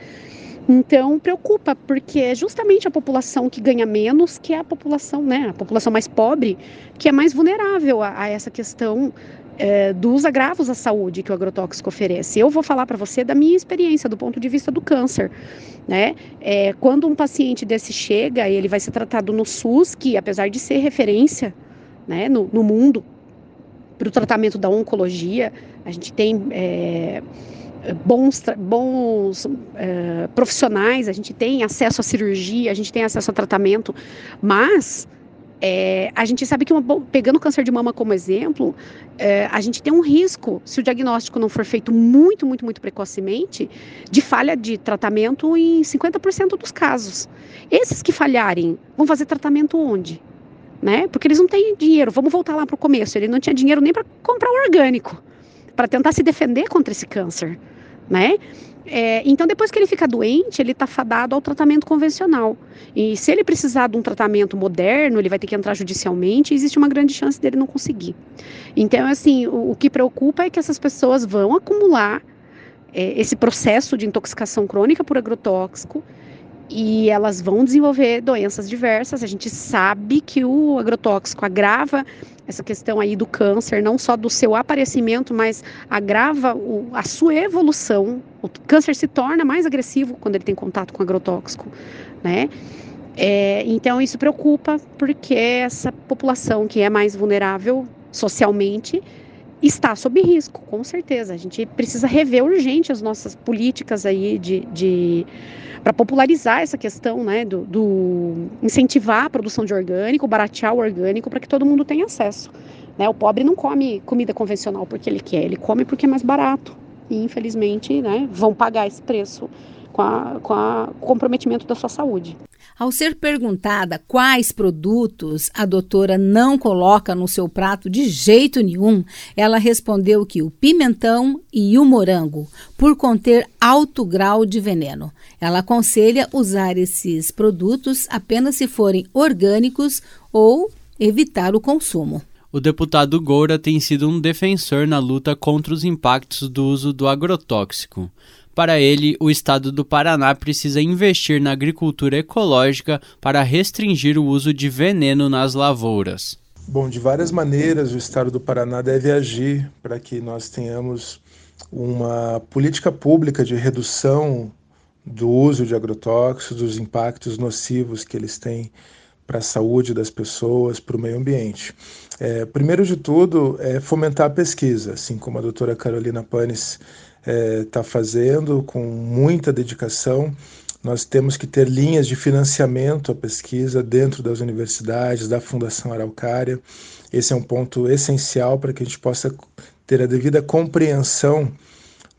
Então preocupa, porque é justamente a população que ganha menos, que é a população, né, a população mais pobre, que é mais vulnerável a, a essa questão é, dos agravos à saúde que o agrotóxico oferece. Eu vou falar para você da minha experiência do ponto de vista do câncer, né? É, quando um paciente desse chega, ele vai ser tratado no SUS, que apesar de ser referência, né, no, no mundo para o tratamento da oncologia, a gente tem é, bons, bons uh, profissionais, a gente tem acesso à cirurgia, a gente tem acesso a tratamento, mas é, a gente sabe que, uma, pegando o câncer de mama como exemplo, é, a gente tem um risco, se o diagnóstico não for feito muito, muito, muito precocemente, de falha de tratamento em 50% dos casos. Esses que falharem vão fazer tratamento onde? Né? Porque eles não têm dinheiro. Vamos voltar lá para o começo. Ele não tinha dinheiro nem para comprar o orgânico, para tentar se defender contra esse câncer né? É, então, depois que ele fica doente, ele está fadado ao tratamento convencional. E se ele precisar de um tratamento moderno, ele vai ter que entrar judicialmente e existe uma grande chance dele não conseguir. Então, assim, o, o que preocupa é que essas pessoas vão acumular é, esse processo de intoxicação crônica por agrotóxico e elas vão desenvolver doenças diversas. A gente sabe que o agrotóxico agrava essa questão aí do câncer, não só do seu aparecimento, mas agrava o, a sua evolução. O câncer se torna mais agressivo quando ele tem contato com agrotóxico, né? É, então isso preocupa porque essa população que é mais vulnerável socialmente está sob risco, com certeza. A gente precisa rever urgente as nossas políticas aí de, de para popularizar essa questão, né, do, do, incentivar a produção de orgânico, baratear o orgânico para que todo mundo tenha acesso. Né? O pobre não come comida convencional porque ele quer, ele come porque é mais barato. E infelizmente, né, vão pagar esse preço com, a, com a, o comprometimento da sua saúde. Ao ser perguntada quais produtos a doutora não coloca no seu prato de jeito nenhum, ela respondeu que o pimentão e o morango, por conter alto grau de veneno. Ela aconselha usar esses produtos apenas se forem orgânicos ou evitar o consumo. O deputado Goura tem sido um defensor na luta contra os impactos do uso do agrotóxico. Para ele, o estado do Paraná precisa investir na agricultura ecológica para restringir o uso de veneno nas lavouras. Bom, de várias maneiras o estado do Paraná deve agir para que nós tenhamos uma política pública de redução do uso de agrotóxicos, dos impactos nocivos que eles têm para a saúde das pessoas, para o meio ambiente. É, primeiro de tudo, é fomentar a pesquisa, assim como a doutora Carolina Panes está é, tá fazendo com muita dedicação. Nós temos que ter linhas de financiamento à pesquisa dentro das universidades, da Fundação Araucária. Esse é um ponto essencial para que a gente possa ter a devida compreensão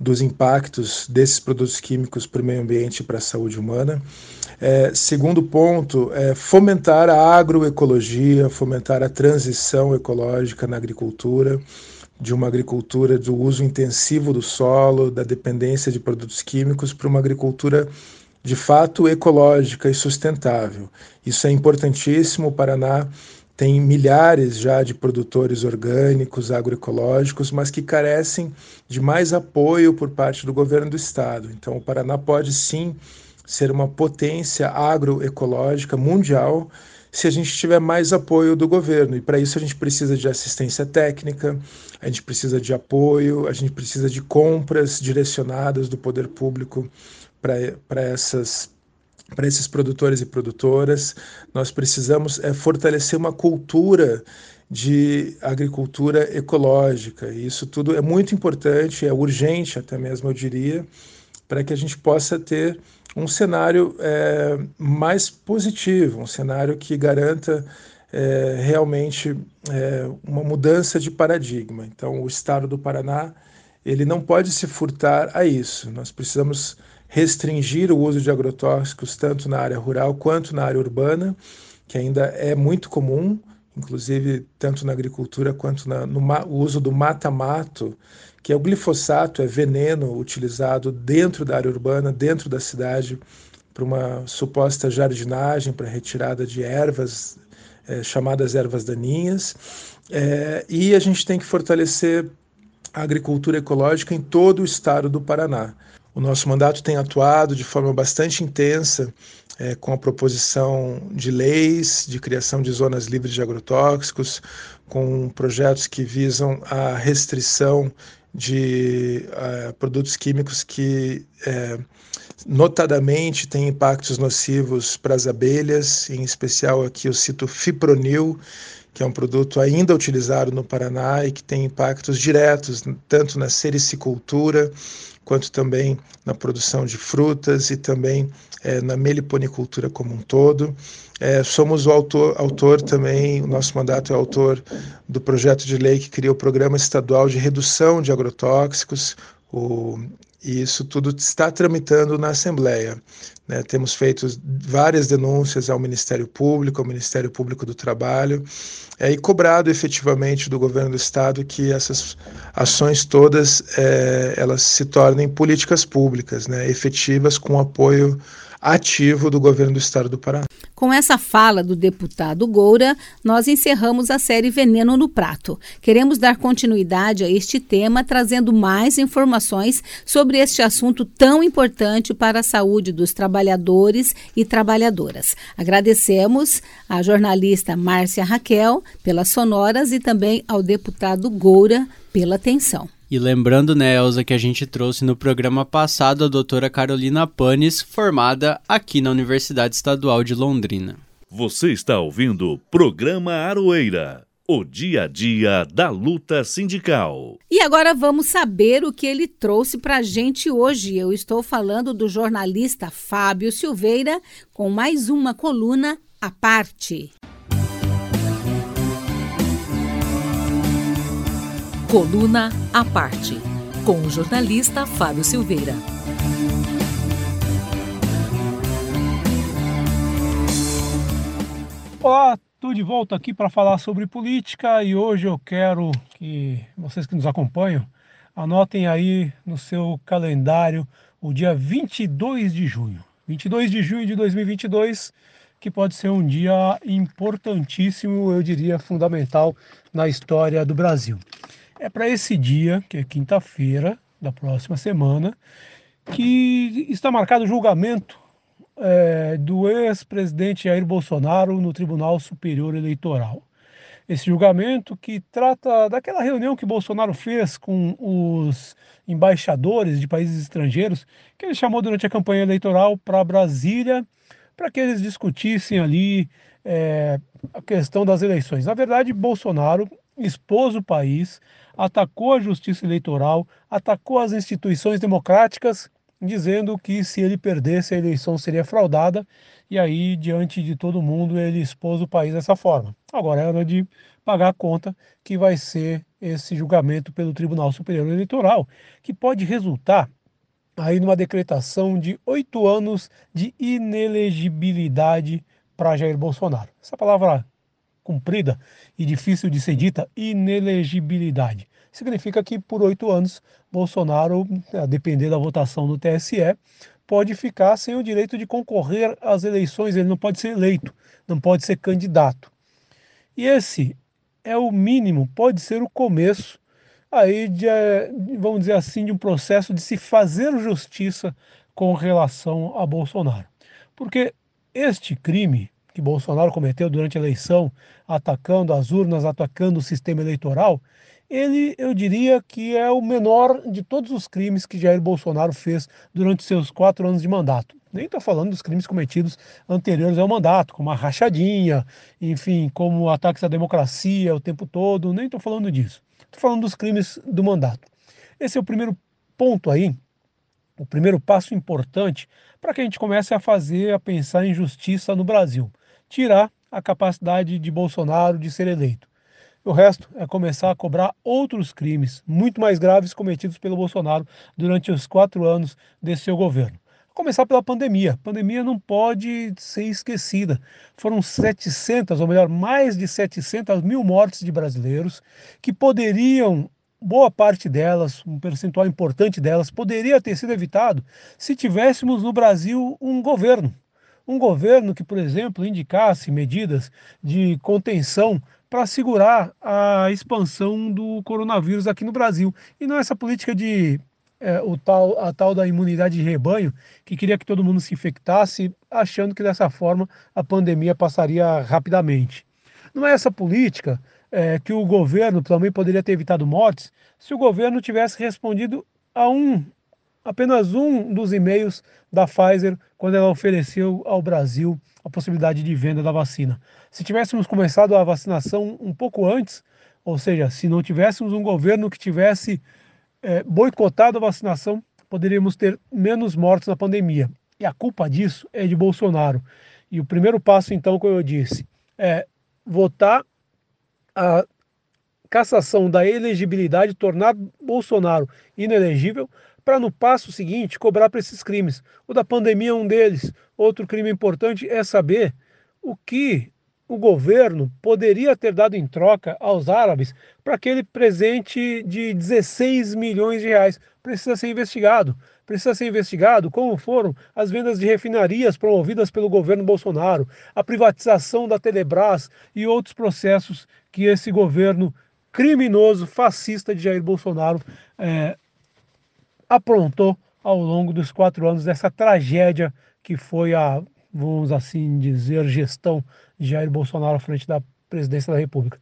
dos impactos desses produtos químicos para o meio ambiente e para a saúde humana. É, segundo ponto, é fomentar a agroecologia, fomentar a transição ecológica na agricultura, de uma agricultura do uso intensivo do solo, da dependência de produtos químicos, para uma agricultura de fato ecológica e sustentável. Isso é importantíssimo. O Paraná tem milhares já de produtores orgânicos, agroecológicos, mas que carecem de mais apoio por parte do governo do estado. Então, o Paraná pode sim ser uma potência agroecológica mundial se a gente tiver mais apoio do governo. E para isso a gente precisa de assistência técnica, a gente precisa de apoio, a gente precisa de compras direcionadas do poder público para essas para esses produtores e produtoras. Nós precisamos é, fortalecer uma cultura de agricultura ecológica. E isso tudo é muito importante, é urgente até mesmo, eu diria, para que a gente possa ter um cenário é, mais positivo, um cenário que garanta é, realmente é, uma mudança de paradigma. Então, o Estado do Paraná ele não pode se furtar a isso. Nós precisamos restringir o uso de agrotóxicos tanto na área rural quanto na área urbana, que ainda é muito comum, inclusive tanto na agricultura quanto na, no uso do mata-mato que é o glifosato, é veneno utilizado dentro da área urbana, dentro da cidade, para uma suposta jardinagem, para retirada de ervas, é, chamadas ervas daninhas. É, e a gente tem que fortalecer a agricultura ecológica em todo o estado do Paraná. O nosso mandato tem atuado de forma bastante intensa é, com a proposição de leis de criação de zonas livres de agrotóxicos, com projetos que visam a restrição de uh, produtos químicos que, uh, notadamente, têm impactos nocivos para as abelhas, em especial aqui eu cito fipronil, que é um produto ainda utilizado no Paraná e que tem impactos diretos tanto na sericicultura quanto também na produção de frutas e também é, na meliponicultura como um todo. É, somos o autor, autor também, o nosso mandato é autor do projeto de lei que cria o Programa Estadual de Redução de Agrotóxicos, o, e isso tudo está tramitando na Assembleia. Né? Temos feito várias denúncias ao Ministério Público, ao Ministério Público do Trabalho, é, e cobrado efetivamente do governo do Estado que essas ações todas é, elas se tornem políticas públicas, né? efetivas com apoio ativo do governo do Estado do Paraná. Com essa fala do deputado Goura, nós encerramos a série Veneno no Prato. Queremos dar continuidade a este tema, trazendo mais informações sobre este assunto tão importante para a saúde dos trabalhadores e trabalhadoras. Agradecemos à jornalista Márcia Raquel pelas sonoras e também ao deputado Goura pela atenção. E lembrando, né, Elza, que a gente trouxe no programa passado a doutora Carolina Panes, formada aqui na Universidade Estadual de Londrina. Você está ouvindo o programa Aroeira, o dia a dia da luta sindical. E agora vamos saber o que ele trouxe para a gente hoje. Eu estou falando do jornalista Fábio Silveira com mais uma coluna à parte. Coluna à parte, com o jornalista Fábio Silveira. Olá, estou de volta aqui para falar sobre política e hoje eu quero que vocês que nos acompanham anotem aí no seu calendário o dia 22 de junho. 22 de junho de 2022, que pode ser um dia importantíssimo, eu diria fundamental na história do Brasil é para esse dia, que é quinta-feira da próxima semana, que está marcado o julgamento é, do ex-presidente Jair Bolsonaro no Tribunal Superior Eleitoral. Esse julgamento que trata daquela reunião que Bolsonaro fez com os embaixadores de países estrangeiros, que ele chamou durante a campanha eleitoral para Brasília, para que eles discutissem ali é, a questão das eleições. Na verdade, Bolsonaro expôs o país, atacou a justiça eleitoral, atacou as instituições democráticas, dizendo que se ele perdesse a eleição seria fraudada, e aí, diante de todo mundo, ele expôs o país dessa forma. Agora é hora de pagar a conta, que vai ser esse julgamento pelo Tribunal Superior Eleitoral, que pode resultar aí numa decretação de oito anos de inelegibilidade para Jair Bolsonaro. Essa palavra comprida e difícil de ser dita, inelegibilidade. Significa que por oito anos, Bolsonaro, a depender da votação do TSE, pode ficar sem o direito de concorrer às eleições, ele não pode ser eleito, não pode ser candidato. E esse é o mínimo, pode ser o começo aí de, vamos dizer assim, de um processo de se fazer justiça com relação a Bolsonaro. Porque este crime que Bolsonaro cometeu durante a eleição, atacando as urnas, atacando o sistema eleitoral, ele, eu diria que é o menor de todos os crimes que Jair Bolsonaro fez durante seus quatro anos de mandato. Nem estou falando dos crimes cometidos anteriores ao mandato, como a rachadinha, enfim, como ataques à democracia o tempo todo, nem estou falando disso. Estou falando dos crimes do mandato. Esse é o primeiro ponto aí, o primeiro passo importante para que a gente comece a fazer, a pensar em justiça no Brasil. Tirar a capacidade de Bolsonaro de ser eleito. O resto é começar a cobrar outros crimes muito mais graves cometidos pelo Bolsonaro durante os quatro anos desse seu governo começar pela pandemia. A pandemia não pode ser esquecida. Foram 700, ou melhor, mais de 700 mil mortes de brasileiros que poderiam, boa parte delas, um percentual importante delas, poderia ter sido evitado se tivéssemos no Brasil um governo. Um governo que, por exemplo, indicasse medidas de contenção para segurar a expansão do coronavírus aqui no Brasil. E não essa política de é, o tal, a tal da imunidade de rebanho, que queria que todo mundo se infectasse, achando que dessa forma a pandemia passaria rapidamente. Não é essa política é, que o governo também poderia ter evitado mortes se o governo tivesse respondido a um, apenas um dos e-mails da Pfizer quando ela ofereceu ao Brasil a possibilidade de venda da vacina. Se tivéssemos começado a vacinação um pouco antes, ou seja, se não tivéssemos um governo que tivesse é, boicotado a vacinação, poderíamos ter menos mortes na pandemia. E a culpa disso é de Bolsonaro. E o primeiro passo, então, como eu disse, é votar a cassação da elegibilidade, tornar Bolsonaro inelegível, para no passo seguinte cobrar para esses crimes. O da pandemia é um deles. Outro crime importante é saber o que o governo poderia ter dado em troca aos árabes para aquele presente de 16 milhões de reais. Precisa ser investigado. Precisa ser investigado como foram as vendas de refinarias promovidas pelo governo Bolsonaro, a privatização da Telebrás e outros processos que esse governo criminoso, fascista de Jair Bolsonaro é, aprontou ao longo dos quatro anos dessa tragédia que foi a vamos assim dizer, gestão de Jair Bolsonaro à frente da presidência da República.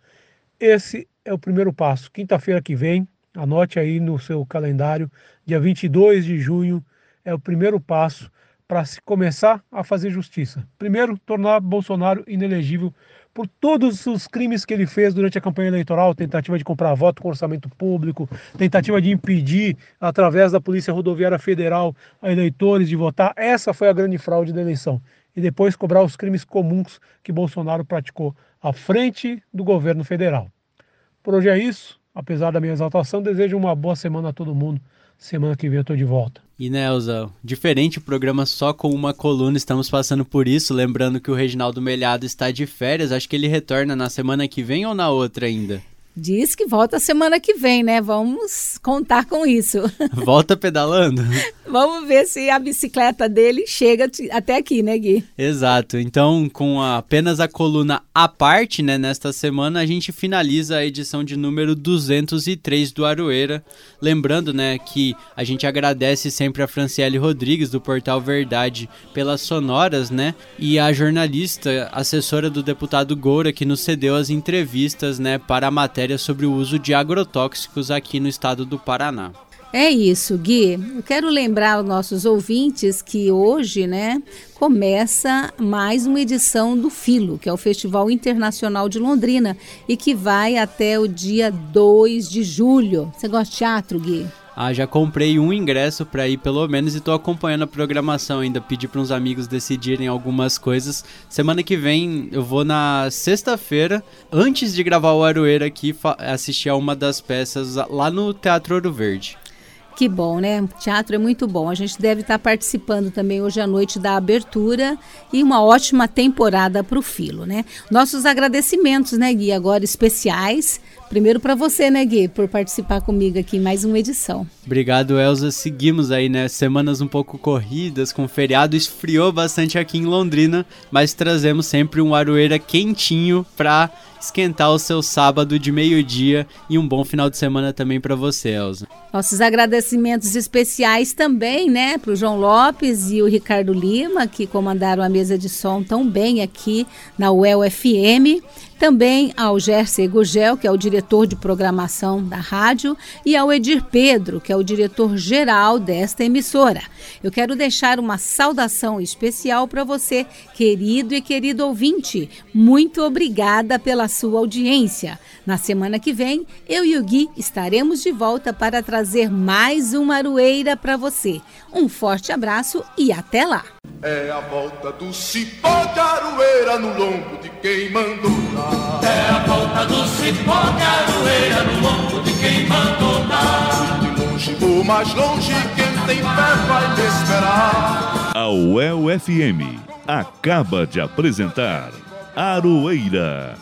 Esse é o primeiro passo. Quinta-feira que vem, anote aí no seu calendário, dia 22 de junho, é o primeiro passo para se começar a fazer justiça. Primeiro, tornar Bolsonaro inelegível por todos os crimes que ele fez durante a campanha eleitoral, tentativa de comprar voto com orçamento público, tentativa de impedir, através da Polícia Rodoviária Federal, a eleitores de votar. Essa foi a grande fraude da eleição. E depois cobrar os crimes comuns que Bolsonaro praticou à frente do governo federal. Por hoje é isso. Apesar da minha exaltação, desejo uma boa semana a todo mundo. Semana que vem eu estou de volta. E Nelza, diferente o programa só com uma coluna, estamos passando por isso, lembrando que o Reginaldo Melhado está de férias, acho que ele retorna na semana que vem ou na outra ainda? Diz que volta semana que vem, né? Vamos contar com isso. Volta pedalando? Vamos ver se a bicicleta dele chega até aqui, né, Gui? Exato. Então, com apenas a coluna à parte, né, nesta semana, a gente finaliza a edição de número 203 do Aroeira. Lembrando, né, que a gente agradece sempre a Franciele Rodrigues, do Portal Verdade, pelas sonoras, né, e a jornalista, assessora do deputado Goura, que nos cedeu as entrevistas, né, para a matéria matéria sobre o uso de agrotóxicos aqui no estado do Paraná. É isso, Gui. Eu quero lembrar aos nossos ouvintes que hoje, né, começa mais uma edição do Filo, que é o Festival Internacional de Londrina, e que vai até o dia 2 de julho. Você gosta de teatro, Gui? Ah, já comprei um ingresso para ir pelo menos e tô acompanhando a programação ainda. Pedi para uns amigos decidirem algumas coisas. Semana que vem eu vou na sexta-feira, antes de gravar o Aroeira aqui, assistir a uma das peças lá no Teatro Ouro Verde. Que bom, né? O teatro é muito bom. A gente deve estar participando também hoje à noite da abertura e uma ótima temporada para o Filo, né? Nossos agradecimentos, né, Gui, agora especiais Primeiro para você, né, Gui, por participar comigo aqui em mais uma edição. Obrigado, Elza. Seguimos aí, né? Semanas um pouco corridas, com feriado. Esfriou bastante aqui em Londrina, mas trazemos sempre um Aroeira quentinho para esquentar o seu sábado de meio-dia e um bom final de semana também para você, Elza. Nossos agradecimentos especiais também, né, para o João Lopes e o Ricardo Lima, que comandaram a mesa de som tão bem aqui na UEL FM. Também ao Gerson Gugel, que é o diretor de programação da rádio, e ao Edir Pedro, que é o diretor-geral desta emissora. Eu quero deixar uma saudação especial para você, querido e querido ouvinte. Muito obrigada pela sua audiência. Na semana que vem, eu e o Gui estaremos de volta para trazer mais uma aroeira para você. Um forte abraço e até lá! É a volta do cipó de aroeira no lombo de quem mandou dar. É a volta do cipó de aroeira no lombo de quem mandou dar. De longe ou mais longe, quem tem fé vai me esperar. A UEL FM acaba de apresentar Aroeira,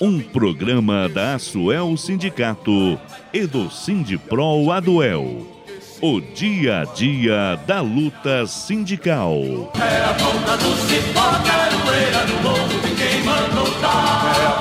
um programa da Asuel Sindicato e do Sindipro Aduel o dia a dia da luta sindical. É a volta do cipó, caroeira de quem.